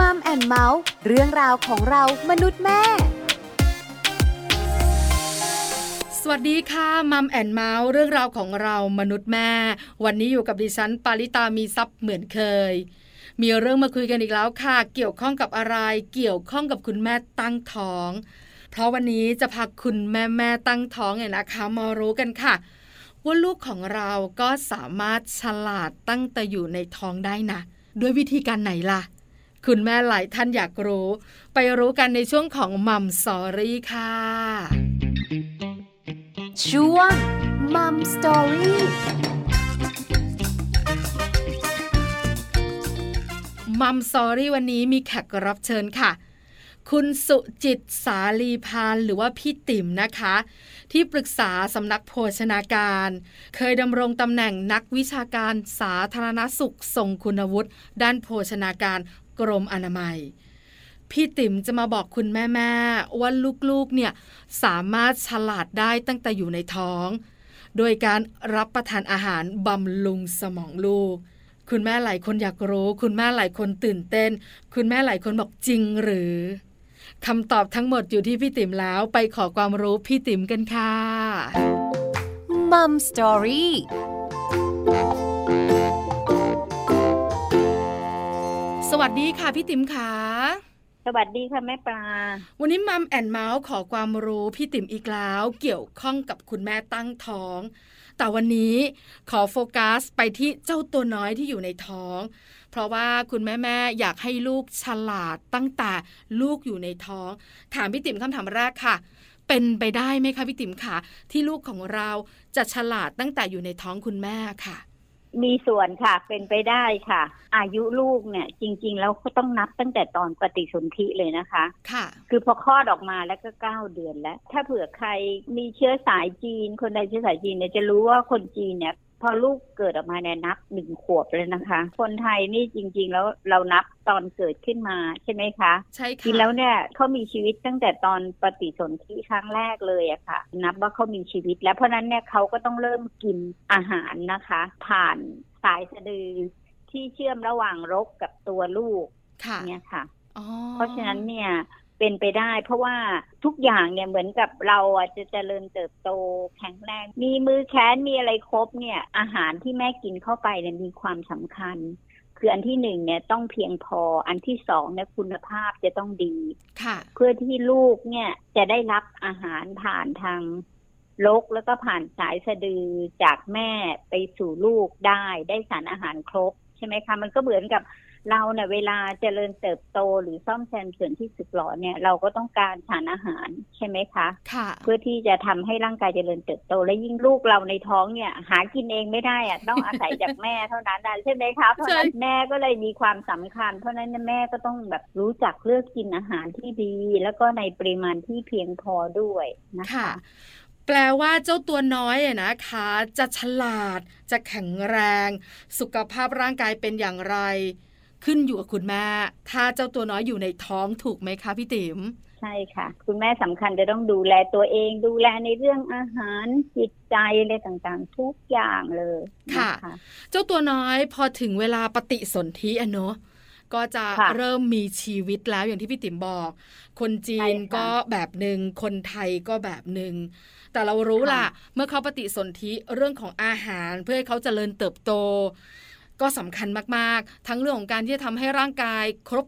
มัมแอนเมาส์เรื่องราวของเรามนุษย์แม่ สวัสดีค่ะมัมแอนเมาส์เรื่องราวของเรามนุษย์แม่ วันนี้อยู่กับดิฉันปาลิตามีทรัพย์เหมือนเคย มีเรื่องมาคุยกันอีกแล้วค่ะ เกี่ยวข้องกับอะไร เกี่ยวข้องกับคุณแม่ตั้งท้อง เพราะวันนี้จะพาคุณแม่แม่ตั้งท้องเนี่ยนะคะมารู้กันค่ะว่าลูกของเราก็สามารถฉลาดตั้งแต่อยู่ในท้องได้นะ ด้วยวิธีการไหนล่ะ คุณแม่หลายท่านอยากรู้ ไปรู้กันในช่วงของ Mom Story ค่ะ ช่วง Mom Story Mom Story วันนี้มีแขกรับเชิญค่ะ คุณสุจิตสาลีพานหรือว่าพี่ติ๋มนะคะ ที่ปรึกษาสำนักโภชนาการ เคยดำรงตำแหน่งนักวิชาการสาธารณสุขทรงคุณวุฒิด้านโภชนาการ กรมอนามัย พี่ติ๋มจะมาบอกคุณแม่ๆว่าลูกๆเนี่ยสามารถฉลาดได้ตั้งแต่อยู่ในท้อง โดยการรับประทานอาหารบำรุงสมองลูก คุณแม่หลายคนอยากรู้ คุณแม่หลายคนตื่นเต้น คุณแม่หลายคนบอกจริงหรือคำตอบทั้งหมดอยู่ที่พี่ติ๋มแล้วไปขอความรู้พี่ติ๋มกันค่ะมัมสตอรี่ สวัสดีค่ะพี่ติ๋มค่ะสวัสดีค่ะแม่ปลา วันนี้มัมแอนเมาส์ขอความรู้พี่ติ๋มอีกแล้วเกี่ยวข้องกับคุณแม่ตั้งท้อง แต่วันนี้ขอโฟกัสไปที่เจ้าตัวน้อยที่อยู่ในท้อง เพราะว่าคุณแม่แม่ๆอยากให้ลูกฉลาดตั้งแต่ลูกอยู่ในท้อง ถามพี่ติ๋มคำถามแรกค่ะ เป็นไปได้ไหมคะพี่ติ๋มค่ะที่ลูกของเราจะฉลาดตั้งแต่อยู่ในท้องคุณแม่ค่ะ มีส่วนค่ะ เป็นไปได้ค่ะ อายุลูกเนี่ย จริง ๆ แล้วก็ต้องนับตั้งแต่ตอนปฏิสนธิเลยนะคะ ค่ะ คือพอคลอดออกมาแล้วก็เก้าเดือนแล้ว ถ้าเผื่อใครมีเชื้อสายจีน คนใดเชื้อสายจีนเนี่ยจะรู้ว่าคนจีนเนี่ยพ อลูกเกิดออกมาเนี่ยนับหนึ่งขวบเลยนะคะ คนไทยนี่จริง ๆ แล้วเรานับตอนเกิดขึ้นมาใช่ไหมคะ ใช่จริค่ะงแล้วเนี่ยเขามีชีวิตตั้งแต่ตอนปฏิสนธิครั้งแรกเลยอะค่ะ นับว่าเขามีชีวิต แล้วเพราะฉะนั้นเนี่ยเขาก็ต้องเริ่มกินอาหารนะคะ ผ่านสายสะดือที่เชื่อมระหว่างรกกับตัวลูกค่ะเนี่ยค่ะอ๋อเพราะฉะนั้นเนี่ย เป็นไปได้ เพราะว่าทุกอย่างเนี่ยเหมือนกับเราอะจะเจริญเติบโตแข็งแรง มีมือแขนมีอะไรครบเนี่ย อาหารที่แม่กินเข้าไปเนี่ยมีความสำคัญ คืออันที่หนึ่งเนี่ยต้องเพียงพออันที่สองเนี่ยคุณภาพจะต้องดีค่ะเพื่อที่ลูกเนี่ยจะได้รับอาหารผ่านทางลกแล้วก็ผ่านสายสะดือจากแม่ไปสู่ลูกได้ได้สารอาหารครบใช่ไหมคะ มันก็เหมือนกับ เราเนี่ยเวลาเจริญเติบโตหรือซ่อมแซมส่วนที่สึกหรอเนี่ยเราก็ต้องการสารอาหารใช่ไหมคะค่ะ เพื่อที่จะทำให้ร่างกายเจริญเติบโต และยิ่งลูกเราในท้องเนี่ย หากินเองไม่ได้อะต้องอาศัยจากแม่เท่านั้นนะใช่ไหมคะเพราะฉะนั้นแม่ก็เลยมีความสำคัญ เพราะฉะนั้นแม่ก็ต้องแบบรู้จักเลือกกินอาหารที่ดี แล้วก็ในปริมาณที่เพียงพอด้วยนะคะค่ะแปลว่าเจ้าตัวน้อยอะนะคะ จะฉลาด จะแข็งแรง สุขภาพร่างกายเป็นอย่างไร ขึ้นอยู่กับคุณแม่ ถ้าเจ้าตัวน้อยอยู่ในท้องถูกไหมคะพี่ติ๋มใช่ค่ะ คุณแม่สำคัญจะต้องดูแลตัวเอง ดูแลในเรื่องอาหารจิตใจอะไรต่างๆ ทุกอย่างเลยนค่ะเจ้าตัวน้อยพอถึงเวลาปฏิสนธิอะเนอะก็จะค่ะเริ่มมีชีวิตแล้วอย่างที่พี่ติ๋มบอก คนจีใช่นค่ะก็แบบหนึ่งคนไทยก็แบบหนึ่งแต่เรารู้ล่ะค่ะ เมื่อเขาปฏิสนธิเรื่องของอาหารเพื่อให้เขาเจริญเติบโต ก็สำคัญมากๆ ทั้งเรื่องของการที่จะทำให้ร่างกายครบ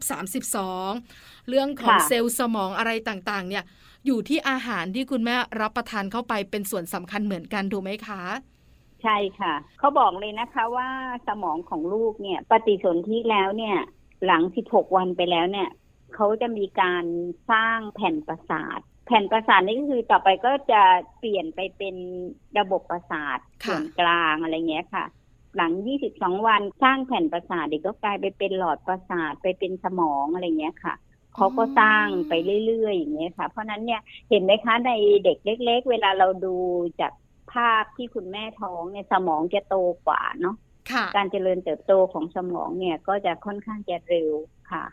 32 เรื่องของค่ะเซลล์สมองอะไรต่างๆ เนี่ยอยู่ที่อาหารที่คุณแม่รับประทานเข้าไปเป็นส่วนสำคัญเหมือนกันถูกไหมคะ ใช่ค่ะ เขาบอกเลยนะคะว่าสมองของลูกเนี่ยปฏิสนธิแล้วเนี่ย หลัง 16 วันไปแล้วเนี่ยเขาจะมีการสร้างแผ่นประสาท แผ่นประสาทนี่ก็คือต่อไปก็จะเปลี่ยนไปเป็นระบบประสาทค่ะส่วนกลางอะไรเงี้ยค่ะ หลัง 22 วันสร้างแผ่นประสาทเด็กก็กลายไปเป็นหลอดประสาทไปเป็นสมองอะไรเงี้ยค่ะเขาก็สร้างไปเรื่อยๆอย่างเงี้ยค่ะ เพราะฉะนั้นเนี่ยเห็นไหมคะในเด็กเล็ก ๆ เวลาเราดูจากภาพที่คุณแม่ท้องเนี่ยสมองจะโตกว่าเนาะค่ะการเจริญเติบโตของสมองเนี่ยก็จะค่อนข้างจะเร็วค่ะ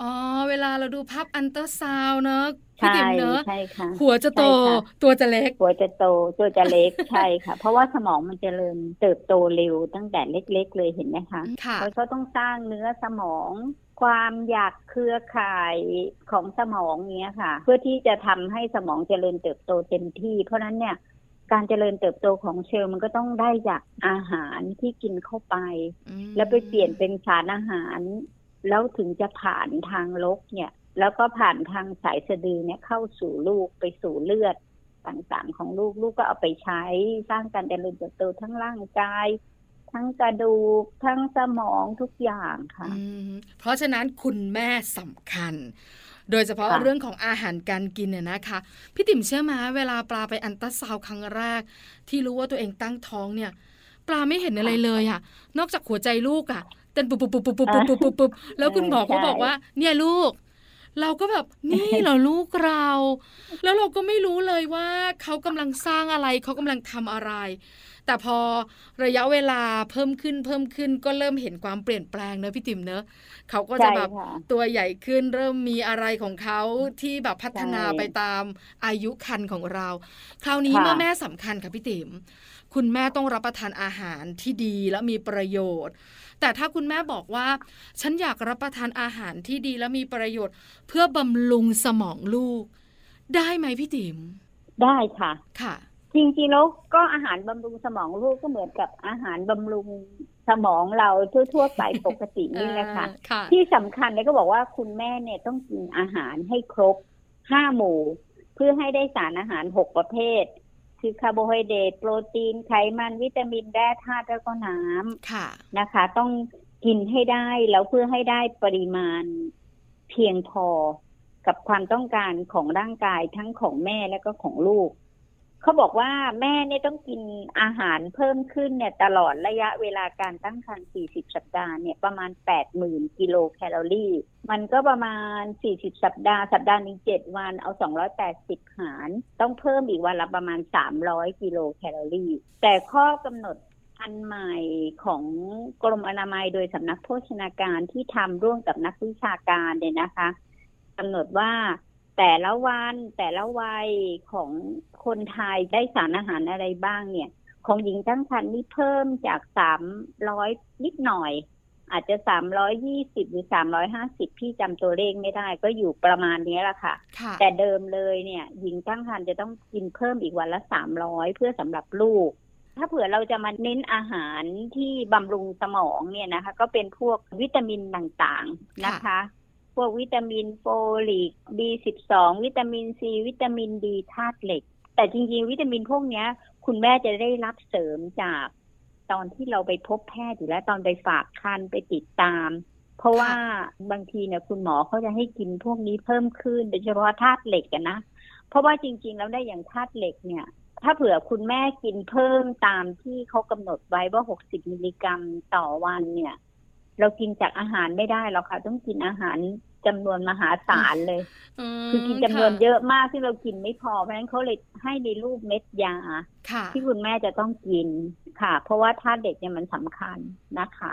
อ๋อ เวลาเราดูภาพอันเตอร์ซาวน์เนอะพี่ใช่ติ๋มเนอะใช่ค่ะหัวจะโตใช่ค่ะตัวจะเล็ก หัวจะโต ตัวจะเล็ก ใช่ค่ะ เพราะว่าสมองมันเจริญเติบโตเร็วตั้งแต่เล็ก ๆ เลยเห็นไหมคะค่ะแล้วก็ต้องสร้างเนื้อสมอง ความอยากเครือข่ายของสมองเนี้ยค่ะ เพื่อที่จะทำให้สมองเจริญเติบโตเต็มที่ เพราะฉะนั้นเนี่ยการเจริญเติบโตของเซลล์มันก็ต้องได้จากอาหารที่กินเข้าไปอืมแล้วไปเปลี่ยนเป็นสารอาหาร แล้วถึงจะผ่านทางลกเนี่ย แล้วก็ผ่านทางสายสะดือเนี่ยเข้าสู่ลูกไปสู่เลือดต่างๆ ของลูกลูกก็เอาไปใช้สร้างการเจริญเติบโตทั้งร่างกาย ทั้งกระดูกทั้งสมองทุกอย่างค่ะอืมเพราะฉะนั้นคุณแม่สำคัญ โดยเฉพาะค่ะเรื่องของอาหารการกินเนี่ยนะคะพี่ติ๋มเชื่อมาเวลาปลาไปอันตราซาวน์ครั้งแรก ที่รู้ว่าตัวเองตั้งท้องเนี่ย ปลาไม่เห็นอะไรเลยอะนอกจากหัวใจลูกอะเต้นปุ๊บปุ๊บปุ๊บปุ๊บปุ๊บปุ๊บปุ๊บปุ๊บปุบแล้วคุณหมอก็บอกว่า เนี่ยลูก เราก็แบบนี่เหรอลูกเรา แล้วเราก็ไม่รู้เลยว่าเขากำลังสร้างอะไรเขากำลังทำอะไร แต่พอระยะเวลาเพิ่มขึ้นเพิ่มขึ้นก็เริ่มเห็นความเปลี่ยนแปลงเนอะพี่ติ๋มเนอะเขาก็จะแบบตัวใหญ่ขึ้นเริ่มมีอะไรของเขาที่แบบพัฒนาไปตามอายุคันของเรา คราวนี้เมื่อแม่สำคัญค่ะพี่ติ๋มคุณแม่ต้องรับประทานอาหารที่ดีและมีประโยชน์ แต่ถ้าคุณแม่บอกว่า ฉันอยากรับประทานอาหารที่ดีและมีประโยชน์ เพื่อบำรุงสมองลูก ได้ไหมพี่ติ๋มได้ค่ะ ค่ะ จริงๆแล้วก็อาหารบำรุงสมองลูกก็เหมือนกับอาหารบำรุงสมองเราทั่วๆไปปกตินี่แหละค่ะเออค่ะที่สำคัญเนี่ยก็บอกว่าคุณแม่เนี่ยต้องกินอาหารให้ครบห้าหมู่ เพื่อให้ได้สารอาหารหกประเภท คือคาร์โบไฮเดรตโปรตีนไขมันวิตามินแร่ธาตุแล้วก็น้ำค่ะนะคะ ต้องกินให้ได้แล้วเพื่อให้ได้ปริมาณเพียงพอกับความต้องการของร่างกายทั้งของแม่และก็ของลูก เขาบอกว่าแม่เนี่ยต้องกินอาหารเพิ่มขึ้นเนี่ยตลอดระยะเวลาการตั้งครรภ์ 40 สัปดาห์เนี่ยประมาณ 80,000 กิโลแคลอรี่ มันก็ประมาณ 40 สัปดาห์ สัปดาห์หนึ่ง7วันเอา 280 หาร ต้องเพิ่มอีกวันละประมาณ 300 กิโลแคลอรี่ แต่ข้อกำหนดอันใหม่ของกรมอนามัยโดยสำนักโภชนาการที่ทำร่วมกับนักวิชาการเนี่ยนะคะกำหนดว่า แต่ละวันแต่ละวัยของคนไทยได้สารอาหารอะไรบ้างเนี่ย ของหญิงตั้งครรภ์นี่เพิ่มจากสามร้อยนิดหน่อย อาจจะสามร้อยยี่สิบหรือสามร้อยห้าสิบพี่จำตัวเลขไม่ได้ ก็อยู่ประมาณนี้แหละค่ะค่ะแต่เดิมเลยเนี่ย หญิงตั้งครรภ์จะต้องกินเพิ่มอีกวันละสามร้อยเพื่อสำหรับลูกถ้าเผื่อเราจะมาเน้นอาหารที่บำรุงสมองเนี่ยนะคะ ก็เป็นพวกวิตามินต่างๆนะคะพ วกวิตามินโฟลิก B12 วิตามินซีวิตามินดีธาตุเหล็ก แต่จริงๆ วิตามินพวกนี้คุณแม่จะได้รับเสริมจากตอนที่เราไปพบแพทย์อยู่แล้วตอนไปฝากคันไปติดตาม เพราะว่าบางทีเนี่ยคุณหมอเขาจะให้กินพวกนี้เพิ่มขึ้นโดยเฉพาะธาตุเหล็กกันนะ เพราะว่าจริง ๆ แล้วได้อย่างธาตุเหล็กเนี่ย ถ้าเผื่อคุณแม่กินเพิ่มตามที่เขากำหนดไว้ว่า60มิลลิกรัมต่อวันเนี่ย เรากินจากอาหารไม่ได้หรอกค่ะ ต้องกินอาหาร จำนวนมหาศาลเลยมคือกินจำนวนค่ะเยอะมากซึ่งเรากินไม่พอเพราะฉะนั้นเขาเลยให้ในรูปเม็ดยาค่ะที่คุณแม่จะต้องกินค่ะ เพราะว่าธาตุเด็กเนี่ยมันสำคัญนะคะ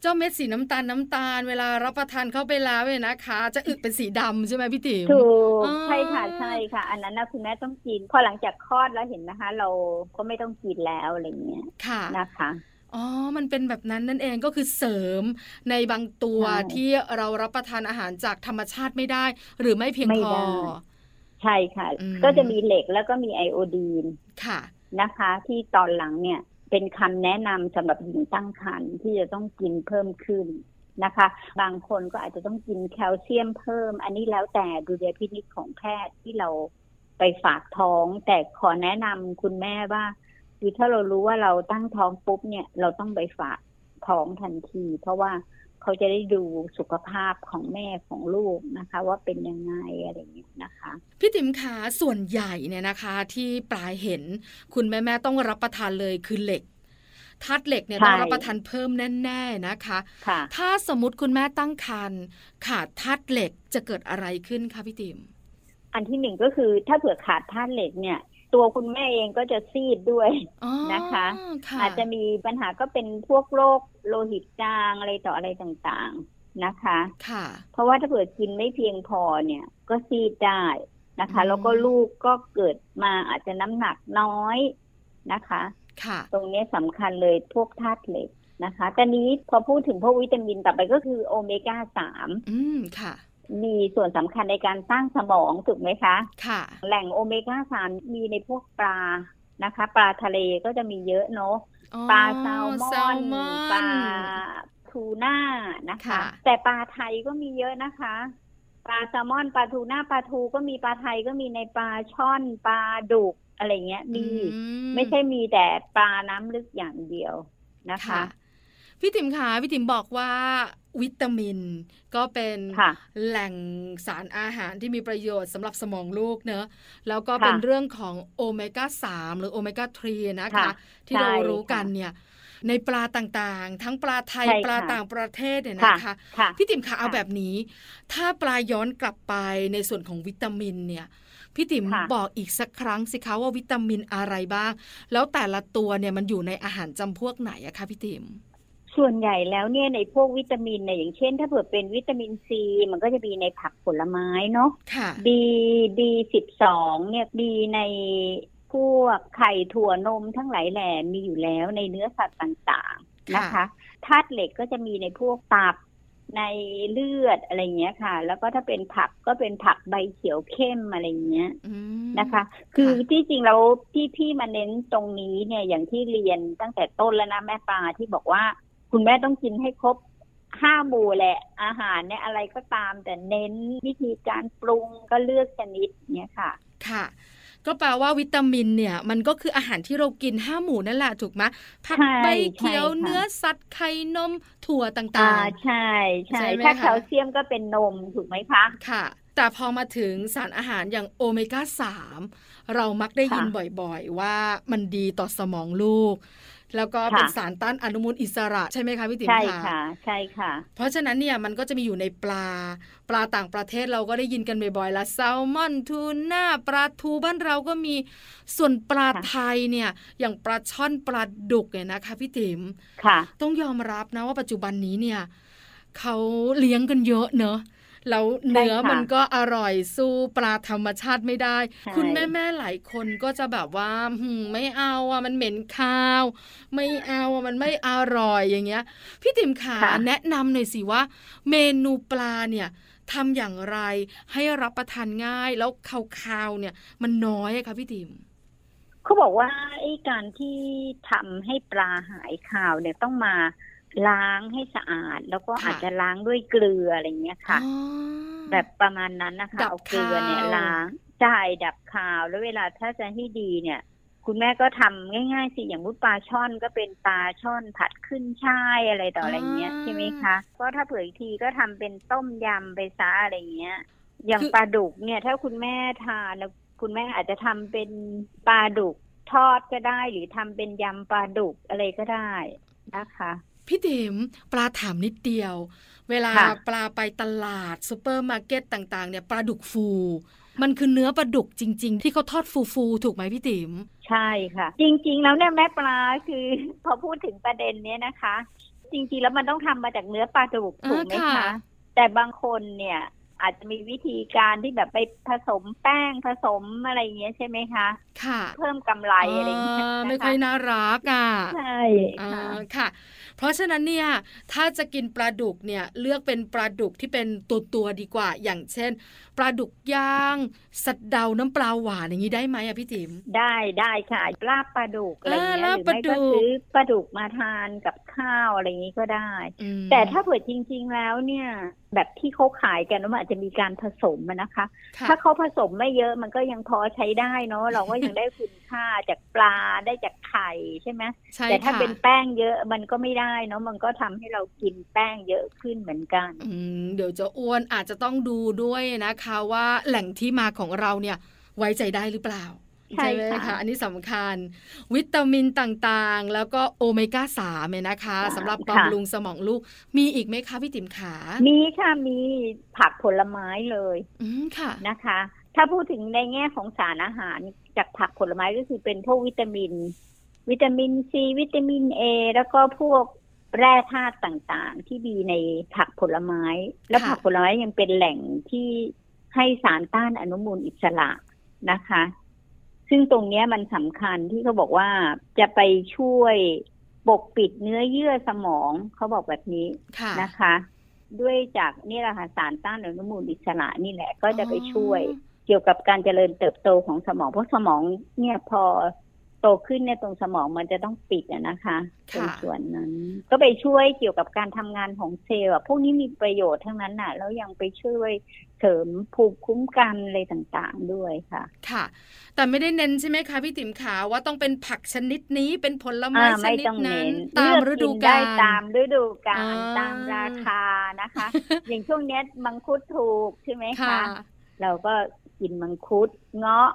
เจ้าเม็ดสีน้ำตาลน้ำตาล เวลารับประทานเข้าไปแล้วเนี่ยนะคะ จะอึเป็นสีดำใช่ไหมพี่ติ๋มถูกอ๋อใช่ค่ะใช่ค่ะ อันนั้นนะคุณแม่ต้องกิน พอหลังจากคลอดแล้วเห็นนะคะ เราก็ไม่ต้องกินแล้วอะไรเงี้ยค่ะนะคะ อ๋อ มันเป็นแบบนั้นนั่นเองก็คือเสริมในบางตัวใช่ ที่เรารับประทานอาหารจากธรรมชาติไม่ได้ หรือไม่เพียงไม่พอ ได้ ใช่ค่ะ อืม ก็จะมีเหล็กแล้วก็มีไอโอดีนค่ะ นะคะ ที่ตอนหลังเนี่ยเป็นคำแนะนำสำหรับหญิงตั้งครรภ์ที่จะต้องกินเพิ่มขึ้นนะคะ บางคนก็อาจจะต้องกินแคลเซียมเพิ่ม อันนี้แล้วแต่ดูแลพินิจของแพทย์ที่เราไปฝากท้อง แต่ขอแนะนำคุณแม่ว่า คือถ้าเรารู้ว่าเราตั้งท้องปุ๊บเนี่ย เราต้องไปฝากท้องทันที เพราะว่าเขาจะได้ดูสุขภาพของแม่ของลูกนะคะ ว่าเป็นยังไงอะไรอย่างเงี้ยนะคะพี่ติ๋มขาส่วนใหญ่เนี่ยนะคะ ที่ปลายเห็นคุณแม่แม่ๆต้องรับประทานเลยคือเหล็กธาตุเหล็กเนี่ยใช่ต้องรับประทานเพิ่มแน่ๆนะคะค่ะถ้าสมมติคุณแม่ตั้งครรภ์ขาดธาตุเหล็กจะเกิดอะไรขึ้นคะพี่ติ๋มอันที่หนึ่งก็คือถ้าเผื่อขาดธาตุเหล็กเนี่ย ตัวคุณแม่เองก็จะซีดด้วยอ๋อนะคะค่ะอาจจะมีปัญหาก็เป็นพวกโรคโลหิตจางอะไรต่ออะไรต่างนะคะ ค่ะ เพราะว่าถ้าเผื่อกินไม่เพียงพอเนี่ย ก็ซีดได้นะคะอืมแล้วก็ลูกก็เกิดมาอาจจะน้ำหนักน้อยนะคะ ค่ะ ตรงเนี้ยสำคัญเลยพวกธาตุเหล็กนะคะแต่นี้พอพูดถึงพวกวิตามินต่อไปก็คือโอเมก้าสามอืมค่ะ มีส่วนสำคัญในการสร้างสมองถูกไหมคะ ค่ะ แหล่งโอเมก้าสามมีในพวกปลานะคะ ปลาทะเลก็จะมีเยอะเนาะอ๋อปลาแซลมแซอลนมอนปลาทูน่านะคะค่ะแต่ปลาไทยก็มีเยอะนะคะ ปลาแซลมอนปลาทูน่าปลาทูก็มีปลาไทยก็มีในปลาช่อนปลาดุกอะไรเงี้ยมีอืไม่ใช่มีแต่ปลาน้ำลึกอย่างเดียวนะคะค่ะพี่ติ๋มคะพี่ติ๋มบอกว่า วิตามิน ก็เป็นค่ะแหล่งสารอาหารที่มีประโยชน์สำหรับสมองลูกเนอะแล้วก็ค่ะเป็นเรื่องของโอเมก้า 3 หรือโอเมก้า 3 นะคะค่ะที่เราใช่รู้กันค่ะเนี่ยในปลาต่างๆ ทั้งปลาไทยใช่ปลาค่ะต่างประเทศเนี่ยค่ะนะคะค่ะพี่ติ๋มคะเอาค่ะแบบนี้ ถ้าปลาย้อนกลับไปในส่วนของวิตามินเนี่ยพี่ติ๋มค่ะบอกอีกสักครั้งสิคะว่าวิตามินอะไรบ้าง แล้วแต่ละตัวเนี่ยมันอยู่ในอาหารจำพวกไหนอะคะพี่ติ๋ม ส่วนใหญ่แล้วเนี่ยในพวกวิตามินเนี่ยอย่างเช่น ถ้าเผื่อเป็นวิตามินซีมันก็จะมีในผักผลไม้เนาะค่ะดีดีสิบสองเนี่ยดีในพวกไข่ถั่วนมทั้งหลายแหล่มีอยู่แล้วในเนื้อสัตว์ต่างๆนะคะธาตุเหล็กก็จะมีในพวกตับในเลือดอะไรเงี้ยค่ะ แล้วก็ถ้าเป็นผักก็เป็นผักใบเขียวเข้มอะไรเงี้ยอืมนะคะ คือค่ะที่จริงแล้วที่พี่มาเน้นตรงนี้เนี่ยอย่างที่เรียนตั้งแต่ต้นแล้วนะแม่ปลาที่บอกว่า คุณแม่ต้องกินให้ครบห้าหมู่แหละ อาหารเนี่ยอะไรก็ตาม แต่เน้นวิธีการปรุงก็เลือกชนิดเนี่ยค่ะ ค่ะก็แปลว่าวิตามินเนี่ย มันก็คืออาหารที่เรากินห้าหมู่นั่นแหละถูกไหมผักใช่ใบเขียวใช่ค่ะเนื้อสัตว์ไข่นมถั่วต่าอ่างใช่ใช่ใช่ไหมถ้าคะแคลเซียมก็เป็นนมถูกไหมคะๆค่ะ แต่พอมาถึงสารอาหารอย่างโอเมก้าสามเรามักได้ยินค่ะบ่อยๆ ว่ามันดีต่อสมองลูก แล้วก็เป็นค่ะสารต้านอนุมูลอิสระใช่ไหมคะพี่ติ๋มใช่คะค่ะ ใช่ค่ะ เพราะฉะนั้นเนี่ยมันก็จะมีอยู่ในปลา ปลาต่างประเทศเราก็ได้ยินกันบ่อยๆละแซลมอนทูน่าปลาทูบ้านเราก็มีส่วนปลาค่ะไทยเนี่ย อย่างปลาช่อนปลาดุกเนี่ยนะคะพี่ติ๋มค่ะ ต้องยอมรับนะว่าปัจจุบันนี้เนี่ยเขาเลี้ยงกันเยอะเนอะ แล้วเนื้อใช่ค่ะมันก็อร่อยสู้ปลาธรรมชาติไม่ได้ใช่คุณแม่แม่ๆหลายคนก็จะแบบว่าหืมไม่เอาอะมันเหม็นข้าว ไม่เอาอะมันไม่อร่อยอย่างเงี้ย พี่ติ๋มขาค่ะแนะนำหน่อยสิว่า เมนูปลาเนี่ยทำอย่างไรให้รับประทานง่ายแล้วคาวๆเนี่ยมันน้อยอะคะพี่ติ๋มเขาบอกว่าไอ้การที่ทำให้ปลาหายคาวเนี่ยต้องมา ล้างให้สะอาด แล้วก็ค่ะอาจจะล้างด้วยเกลืออะไรเงี้ยค่ะอ๋อแบบประมาณนั้นนะคะดับเอาเกลือเนี่ยคาวล้างใช่ดับคาว แล้วเวลาถ้าจะให้ดีเนี่ย คุณแม่ก็ทำง่ายๆสิอย่างมุดปลาช่อนก็เป็นปลาช่อนผัดขึ้นช่ายอะไรต่ออะไรเงี้ยใช่ไหมคะก็ถ้าเผื่ออีกทีก็ทำเป็นต้มยำไปซะอะไรเงี้ย อย่างปลาดุกเนี่ย ถ้าคุณแม่ทานนะคุณแม่อาจจะทำเป็นปลาดุกทอดก็ได้หรือทำเป็นยำปลาดุกอะไรก็ได้นะคะ พี่ติ๋มปลาถามนิดเดียว เวลาค่ะปลาไปตลาดซูเปอร์มาร์เก็ตต่าง ๆ เนี่ยปลาดุกฟู มันคือเนื้อปลาดุกจริง ๆ ที่เขาทอดฟูๆถูกไหมพี่ติ๋มใช่ค่ะ จริง ๆ แล้วเนี่ยแม่ปลาคือพอพูดถึงประเด็นเนี้ยนะคะ จริง ๆ แล้วมันต้องทำมาจากเนื้อปลาดุกอ่าถูกไหมค่ะคะแต่บางคนเนี่ย อาจจะมีวิธีการที่แบบไปผสมแป้งผสมอะไรอย่างเงี้ยใช่ไหมคะค่ะ เพิ่มกำไรอะไรอย่างเงี้ยอ่านะคะไม่ค่อยน่ารักอะใช่อ่าค่ะค่ะ เพราะฉะนั้นเนี่ยถ้าจะกินปลาดุกเนี่ยเลือกเป็นปลาดุกที่เป็นตัวตัวๆดีกว่า อย่างเช่นปลาดุกย่าง สัดเดาน้ำปลาหวานอย่างนี้ได้ไหมอะพี่ติ๋มได้ได้ค่ะลาบปลาดุกอะไรอย่างเงี้ยอ่าหรือลาบปลาไม่ดุก็กซื้อปลาดุกมาทานกับข้าวอะไรอย่างงี้ก็ได้อืมแต่ถ้าเผื่อจริง ๆ แล้วเนี่ย แบบที่เขาขายกันว่ามันอาจจะมีการผสมอะนะคะค่ะถ้าเขาผสมไม่เยอะมันก็ยังพอใช้ได้เนาะเราก็ยังได้คุณค่าจากปลาได้จากไข่ใช่ไหมใช่แต่ถ้าค่ะเป็นแป้งเยอะมันก็ไม่ได้เนาะมันก็ทำให้เรากินแป้งเยอะขึ้นเหมือนกันอืมเดี๋ยวจะอ้วนอาจจะต้องดูด้วยนะคะว่าแหล่งที่มาของเราเนี่ยไว้ใจได้หรือเปล่าใช่ไหมค่ะคะอันนี้สำคัญ วิตามินต่างๆ แล้วก็โอเมก้าสามเนี่ยนะคะสำหรับบำรุงสมองลูก มีอีกไหมคะพี่ติ๋มขา มีค่ะ มีผักผลไม้เลย อืมค่ะนะคะ ถ้าพูดถึงในแง่ของสารอาหารจากผักผลไม้ก็คือเป็นพวกวิตามิน วิตามินซีวิตามินเอแล้วก็พวกแร่ธาตุต่างๆ ที่มีในผักผลไม้ และค่ะผักผลไม้ยังเป็นแหล่งที่ ให้สารต้านอนุมูลอิสระนะคะ ซึ่งตรงเนี้ยมันสำคัญที่เขาบอกว่าจะไปช่วยปกปิดเนื้อเยื่อสมองเขาบอกแบบนี้ค่ะนะคะ ด้วยจากนี่แหละค่ะสารต้านอนุมูลอิสระนี่แหละก็จะไปช่วยเกี่ยวกับการเจริญเติบโตของสมองเพราะสมองเนี่ยพอ โตขึ้นเนี่ยตรงสมองมันจะต้องปิดอะนะคะตรงค่ะส่วนนั้น ก็ไปช่วยเกี่ยวกับการทำงานของเซลล์อะพวกนี้มีประโยชน์ทั้งนั้นน่ะ แล้วยังไปช่วยเสริมภูมิคุ้มกันอะไรต่างๆด้วยค่ะ ค่ะ แต่ไม่ได้เน้นใช่ไหมคะพี่ติ๋มขาว่าต้องเป็นผักชนิดนี้เป็นผลไม้อ่าชไม่นิดต้องนั้เน้นนตามเลืฤอกดูนกาได้ลตามฤดูกาลอ่าตามราคานะคะ อย่างช่วงเนี้ยมังคุดถูกใช่ไหมค่ะคะ เราก็กินมังคุดเงาะ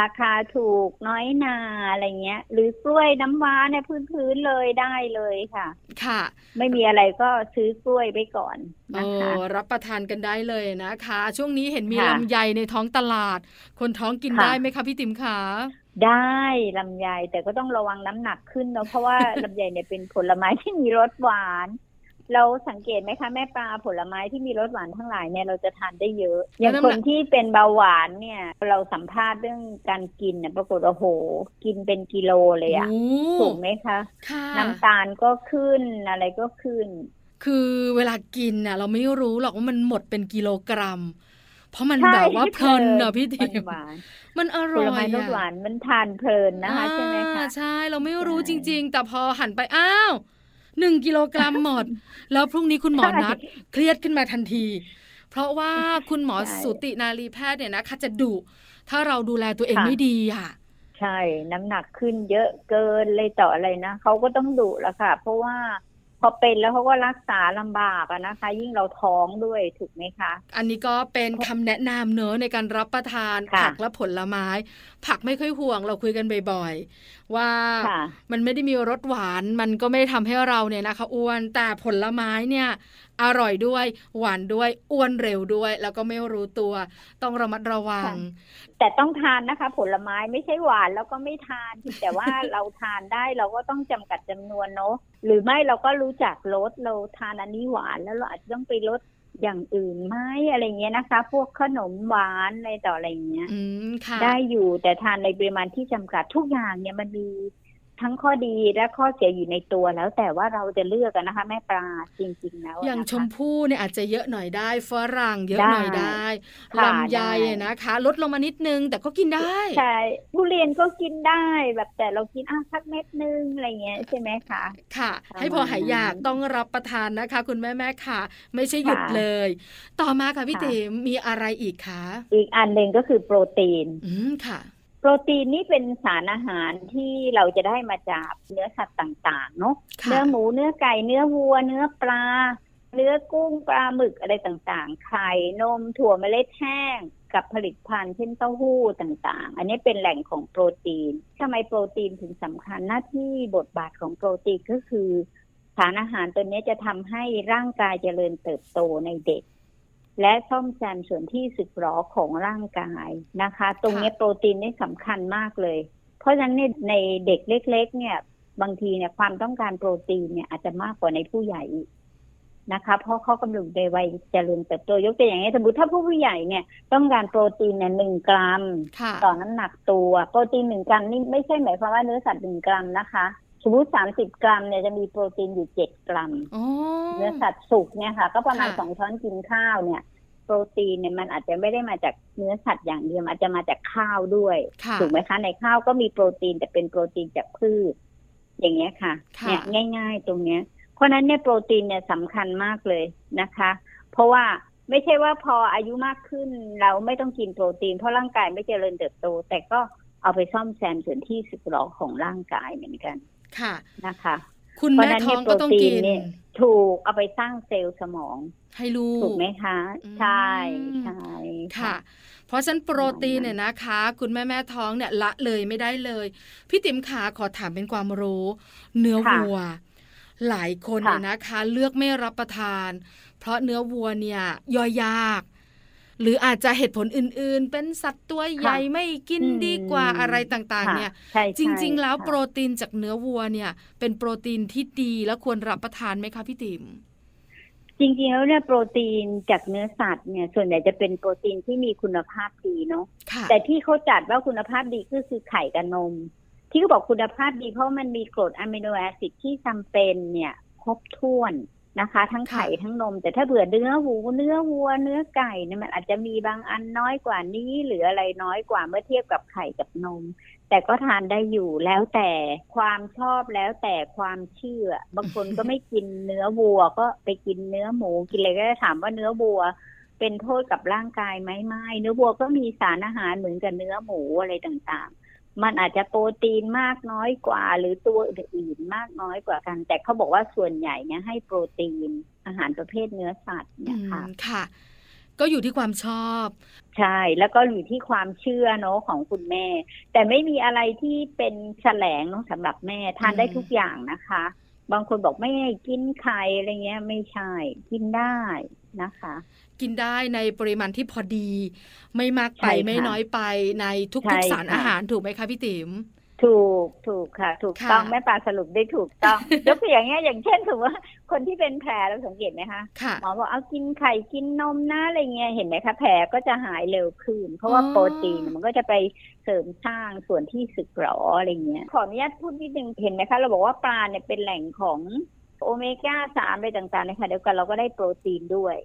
ราคาถูกน้อยนาอะไรเงี้ย หรือกล้วยน้ำว้าเนี่ยพื้นๆเลยได้เลยค่ะ ค่ะ ไม่มีอะไรก็ซื้อกล้วยไปก่อนเอนะคะอรับประทานกันได้เลยนะคะ ช่วงนี้เห็นมีค่ะลำไยในท้องตลาด คนท้องกินค่ะได้ไหมคะพี่ติ๋มขาได้ลำไยแต่ก็ต้องระวังน้ำหนักขึ้นเนาะเพราะว่าลำไยเนี่ยเป็นผลไม้ที่มีรสหวาน เราสังเกตไหมคะแม่ปลาผลไม้ที่มีรสหวานทั้งหลายเนี่ยเราจะทานได้เยอะ อย่างคนที่เป็นเบาหวานเนี่ย เราสัมภาษณ์เรื่องการกินเนี่ยปรากฏว่าโอ้โห กินเป็นกิโลเลยอะโอ้ถูกไหมคะค่ะน้ำตาลก็ขึ้นอะไรก็ขึ้น คือเวลากินน่ะ เราไม่รู้หรอกว่ามันหมดเป็นกิโลกรัม เพราะมันใช่แบบว่าเพลินอะพี่มัติ๋นมหวานมันอผร่ลอยไม้รสอะหวานมันทานเพลินนะคะใช่ไหมคะอ่าใช่เราไม่รู้ใช่จริง ๆ แต่พอหันไปอ้าว หนึ่งกิโลกรัมหมด แล้วพรุ่งนี้คุณหมอนัดเครียดขึ้นมาทันที เพราะว่าคุณหมอใช่สุตินารีแพทย์เนี่ยนะคะจะดุถ้าเราดูแลตัวเองค่ะไม่ดีอะ ใช่ น้ำหนักขึ้นเยอะเกินเลยต่ออะไรนะเขาก็ต้องดุแล้วค่ะ เพราะว่า พอเป็นแล้วเขาก็รักษาลำบากอะนะคะ ยิ่งเราท้องด้วยถูกไหมคะ อันนี้ก็เป็นคำแนะนำเนอะในการรับประทานค่ะผักและผลไม้ ผักไม่ค่อยห่วงเราคุยกันบ่อยๆ ว่าค่ะมันไม่ได้มีรสหวานมันก็ไม่ได้ทำให้เราเนี่ยนะคะอ้วนแต่ผลไม้เนี่ยอร่อยด้วย หวานด้วยอ้วนเร็วด้วย แล้วก็ไม่รู้ตัว ต้องระมัดระวังค่ะแต่ต้องทานนะคะ ผลไม้ไม่ใช่หวานแล้วก็ไม่ทาน แต่ว่าเราทานได้เราก็ต้องจำกัดจำนวนเนาะหรือไม่เราก็รู้จักลดเราทานอันนี้หวานแล้วเราอาจจะต้องไปลดอย่างอื่นไหมอะไรเงี้ยนะคะ พวกขนมหวานอะไรต่ออะไรเงี้ยอืมค่ะได้อยู่แต่ทานในปริมาณที่จำกัดทุกอย่างเนี่ยมันมี ทั้งข้อดีและข้อเสียอยู่ในตัวแล้วแต่ว่าเราจะเลือกกันนะคะ แม่ปลาจริง ๆ แล้วะอย่างนะคะชมพู่เนี่ยอาจจะเยอะหน่อยได้ฝรั่งเยอะได้หน่อยได้ค่ะลำไยได้นะคะ ลดลงมานิดนึง แต่ก็กินได้ใช่ทุเรียนก็กินได้แบบแต่เรากินอะสักเม็ดนึงอะไรเงี้ยใช่ไหมคะค่ะประมาณให้พอหายอยากนั้นต้องรับประทานนะคะ คุณแม่แม่ๆค่ะ ไม่ใช่หยุดค่ะเลย ต่อมาค่ะพี่ค่ะติ๋มมีอะไรอีกคะอีกอันหนึ่งก็คือโปรตีนอืมค่ะ โปรตีนนี่เป็นสารอาหารที่เราจะได้มาจากเนื้อสัตว์ต่างๆเนาะค่ะเนื้อหมูเนื้อไก่เนื้อวัว เนื้อปลา เนื้อกุ้งปลาหมึกอะไรต่างๆ ไข่นมถั่วเมล็ดแห้งกับผลิตภัณฑ์เช่นเต้าหู้ต่างๆ อันนี้เป็นแหล่งของโปรตีนทำไมโปรตีนถึงสำคัญหน้าที่บทบาทของโปรตีนก็คือสารอาหารตัวนี้จะทำให้ร่างกายเจริญเติบโตในเด็ก และซ่อมแซมส่วนที่สึกหรอของร่างกายนะคะ ตรงนี้โปรตีนนี่สำคัญมากเลย เพราะฉะนั้นในในเด็กเล็ก ๆ เนี่ย บางทีเนี่ยความต้องการโปรตีนเนี่ยอาจจะมากกว่าในผู้ใหญ่อีกนะคะ เพราะเขากำลังในวัยเจริญเติบโตยกตัวอย่างนี้สมมติถ้าผู้ผู้ใหญ่เนี่ยต้องการโปรตีนเนี่ยหนึ่งกรัมค่ะต่อน้ำหนักตัว โปรตีนหนึ่งกรัมนี่ไม่ใช่หมายความว่าเนื้อสัตว์หนึ่งกรัมนะคะ สมมติสามสิบกรัมเนี่ยจะมีโปรตีนอยู่เจ็ดกรัมอ๋อเนื้อสัตว์สุกเนี่ยค่ะ ก็ประมาณค่ะสองช้อนกินข้าวเนี่ย โปรตีนเนี่ยมันอาจจะไม่ได้มาจากเนื้อสัตว์อย่างเดียวมันอาจจะมาจากข้าวด้วยค่ะถูกไหมคะในข้าวก็มีโปรตีนแต่เป็นโปรตีนจากพืช อย่างเงี้ยค่ะค่ะเนี่ยง่าย ๆ ตรงเนี้ย เพราะฉะนั้นเนี่ยโปรตีนเนี่ยสำคัญมากเลยนะคะ เพราะว่าไม่ใช่ว่าพออายุมากขึ้นเราไม่ต้องกินโปรตีน เพราะร่างกายไม่เจริญเติบโต แต่ก็เอาไปซ่อมแซมส่วนที่สึกหรอของร่างกายเหมือนกัน ค่ะ นะคะ คุณเพราะแม่ฉะนั้นท้เนี่อยงโปก็รต้องตีกินนเนี่ยถูกเอาไปสร้างเซลล์สมอง ให้ลูก ถูกไหมคะอืมใช่ใช่ค่ะ เพราะฉะนั้นโปรตีนเนี่ยนะคะ คุณแม่แม่ท้องเนี่ยละเลยไม่ได้เลย พี่ติ๋มขาขอถามเป็นความรู้ เนื้อวัว หลายคนเนี่ยนะคะ เลือกไม่รับประทาน เพราะเนื้อวัวเนี่ยย่อยยาก หรืออาจจะเหตุผลอื่นๆ เป็นสัตว์ตัวใหญ่ไม่กินดีกว่าอะไรต่างๆ เนี่ย จริง ๆ แล้วโปรตีนจากเนื้อวัวเนี่ย เป็นโปรตีนที่ดีแล้วควรรับประทานไหมคะพี่ติ๋มจริงๆแล้วเนี่ยโปรตีนจากเนื้อสัตว์เนี่ยส่วนใหญ่จะเป็นโปรตีนที่มีคุณภาพดีเนาะแต่ที่เขาจัดว่าคุณภาพดีก็คือไข่กับนม ที่เขาบอกคุณภาพดีเพราะมันมีกรดอะมิโนแอซิดที่จำเป็นเนี่ยครบถ้วน นะคะ ทั้งไข่ทั้งนม แต่ถ้าเผื่อเนื้อหูเนื้อวัวเนื้อไก่เนี่ยมันอาจจะมีบางอันน้อยกว่านี้ หรืออะไรน้อยกว่าเมื่อเทียบกับไข่กับนม แต่ก็ทานได้อยู่แล้วแต่ความชอบแล้วแต่ความเชื่อ บางคนก็ไม่กินเนื้อวัวก็ไปกินเนื้อหมูกินเลยก็ถามว่าเนื้อวัวเป็นโทษกับร่างกายไหมไม่เนื้อวัวก็มีสารอาหารเหมือนกับเนื้อหมูอะไรต่าง มันอาจจะโปรตีนมากน้อยกว่า หรือตัวอื่นมากน้อยกว่ากัน แต่เขาบอกว่าส่วนใหญ่เนี่ยให้โปรตีนอาหารประเภทเนื้อสัตว์เนี่ยค่ะค่ะ ก็อยู่ที่ความชอบ ใช่ แล้วก็อยู่ที่ความเชื่อเนาะของคุณแม่ แต่ไม่มีอะไรที่เป็นแฉลงเนาะสำหรับแม่ทานได้ทุกอย่างนะคะ บางคนบอกไม่ให้กินไข่อะไรเงี้ย ไม่ใช่ กินได้นะคะ กินได้ในปริมาณที่พอดี ไม่มากไปไม่น้อยไปในทุกๆสารอาหารถูกไหมคะพี่ติ๋มถูกถูกค่ะ ถูกต้องแม่ปลาสรุปได้ถูกต้องยกตัวอย่างเงี้ยอย่างเช่นถือว่าคนที่เป็นแผลเราสังเกตไหมคะหมอบอกเอากินไข่กินนมนะอะไรเงี้ยเห็นไหมคะแผลก็จะหายเร็วขึ้น เพราะว่าโปรตีนมันก็จะไปเสริมสร้างส่วนที่สึกหรออะไรเงี้ยขออนุญาตพูดนิดนึงเห็นไหมคะเราบอกว่าปลาเนี่ยเป็นแหล่งของโอเมก้าสามอะไรต่างๆนะคะเดียวกันเราก็ได้โปรตีนด้วย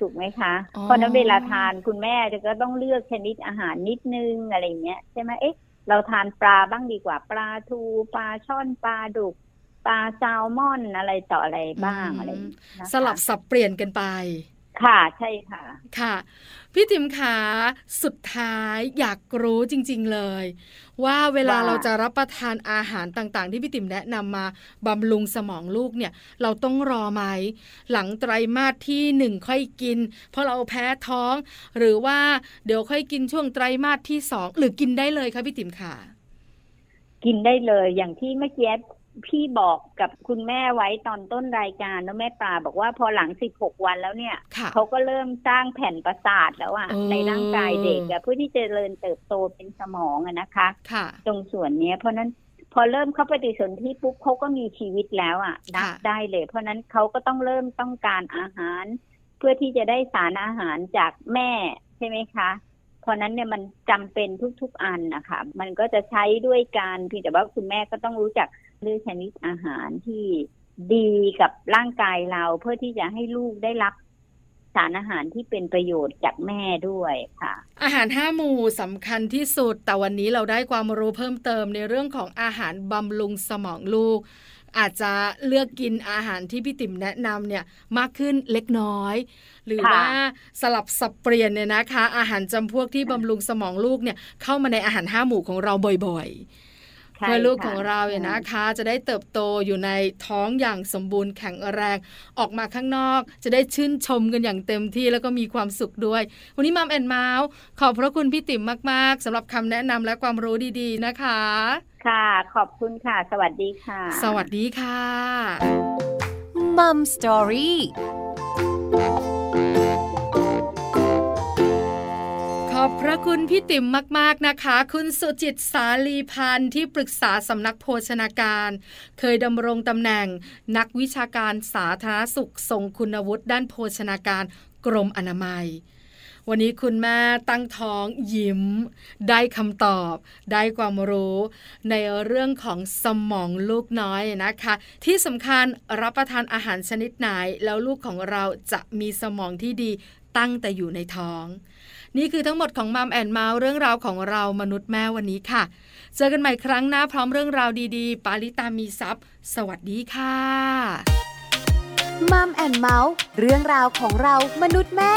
ถูกไหมคะเพราะนั้นเวลาทานคุณแม่จะก็ต้องเลือกชนิดอาหารนิดนึงอะไรเงี้ยใช่ไหมเอ๊ะเราทานปลาบ้างดีกว่าปลาทูปลาช่อนปลาดุกปลาแซลมอนอะไรต่ออะไรบ้างอะไรสลับสับเปลี่ยนกันไป ค่ะใช่ค่ะ ค่ะ พี่ติ๋มขาสุดท้ายอยากรู้จริง ๆเลย ว่าเวลาเราจะรับประทานอาหารต่างๆ ที่พี่ติ๋มแนะนำมาบำรุงสมองลูกเนี่ย เราต้องรอไหม หลังไตรมาสที่หนึ่งค่อยกิน เพราะเราแพ้ท้อง หรือว่าเดี๋ยวค่อยกินช่วงไตรมาสที่สองหรือกินได้เลยคะพี่ติ๋มขากินได้เลยอย่างที่เมื่อกี้ พี่บอกกับคุณแม่ไว้ตอนต้นรายการแล้วแม่ปลาบอกว่าพอหลังสิบหกวันแล้วเนี่ย เขาก็เริ่มสร้างแผ่นประสาทแล้วอะในร่างกายเด็กอะเพื่อที่จะเจริญเติบโตเป็นสมองอะนะคะ ตรงส่วนนี้เพราะนั้นพอเริ่มเข้าปฏิสนธิปุ๊บเขาก็มีชีวิตแล้วอะนับได้เลย เพราะนั้นเขาก็ต้องเริ่มต้องการอาหาร เพื่อที่จะได้สารอาหารจากแม่ใช่ไหมคะเพราะนั้นเนี่ยมันจำเป็นทุกๆอันนะคะมันก็จะใช้ด้วยการเพียงแต่ว่าคุณแม่ก็ต้องรู้จัก เลือกชนิดอาหารที่ดีกับร่างกายเราเพื่อที่จะให้ลูกได้รับสารอาหารที่เป็นประโยชน์จากแม่ด้วยค่ะ อาหารห้าหมู่สำคัญที่สุด แต่วันนี้เราได้ความรู้เพิ่มเติมในเรื่องของอาหารบำรุงสมองลูก อาจจะเลือกกินอาหารที่พี่ติ๋มแนะนำเนี่ยมากขึ้นเล็กน้อย หรือว่าสลับสับเปลี่ยนเนี่ยนะคะ อาหารจำพวกที่บำรุงสมองลูกเนี่ยเข้ามาในอาหารห้าหมู่ของเราบ่อยๆ เพื่อลูกของเราเนี่ยนะคะ จะได้เติบโตอยู่ในท้องอย่างสมบูรณ์แข็งแรง ออกมาข้างนอก จะได้ชื่นชมกันอย่างเต็มที่แล้วก็มีความสุขด้วย วันนี้มัมแอนเมาส์ขอบพระคุณพี่ติ๋มมาก ๆสำหรับคำแนะนำและความรู้ดีๆนะคะ ค่ะ ขอบคุณค่ะ สวัสดีค่ะ สวัสดีค่ะมัมสตอรี่ข อบพระคุณพี่ติ๋มมาก ๆนะคะ คุณสุจิตสาลีพันธ์ที่ปรึกษาสำนักโภชนาการ เคยดำรงตำแหน่ง นักวิชาการสาธารณสุขทรงคุณวุฒิด้านโภชนาการกรมอนามัย วันนี้คุณแม่ตั้งท้องยิ้ม ได้คำตอบ ได้ความรู้ ในเรื่องของสมองลูกน้อยนะคะ ที่สำคัญรับประทานอาหารชนิดไหน แล้วลูกของเราจะมีสมองที่ดีตั้งแต่อยู่ในท้อง นี่คือทั้งหมดของมัมแอนเมาส์เรื่องราวของเรามนุษย์แม่วันนี้ค่ะ เจอกันใหม่ครั้งหน้าพร้อมเรื่องราวดีๆ ปาลิตามีทรัพย์สวัสดีค่ะมัมแอนเมาส์เรื่องราวของเรามนุษย์แม่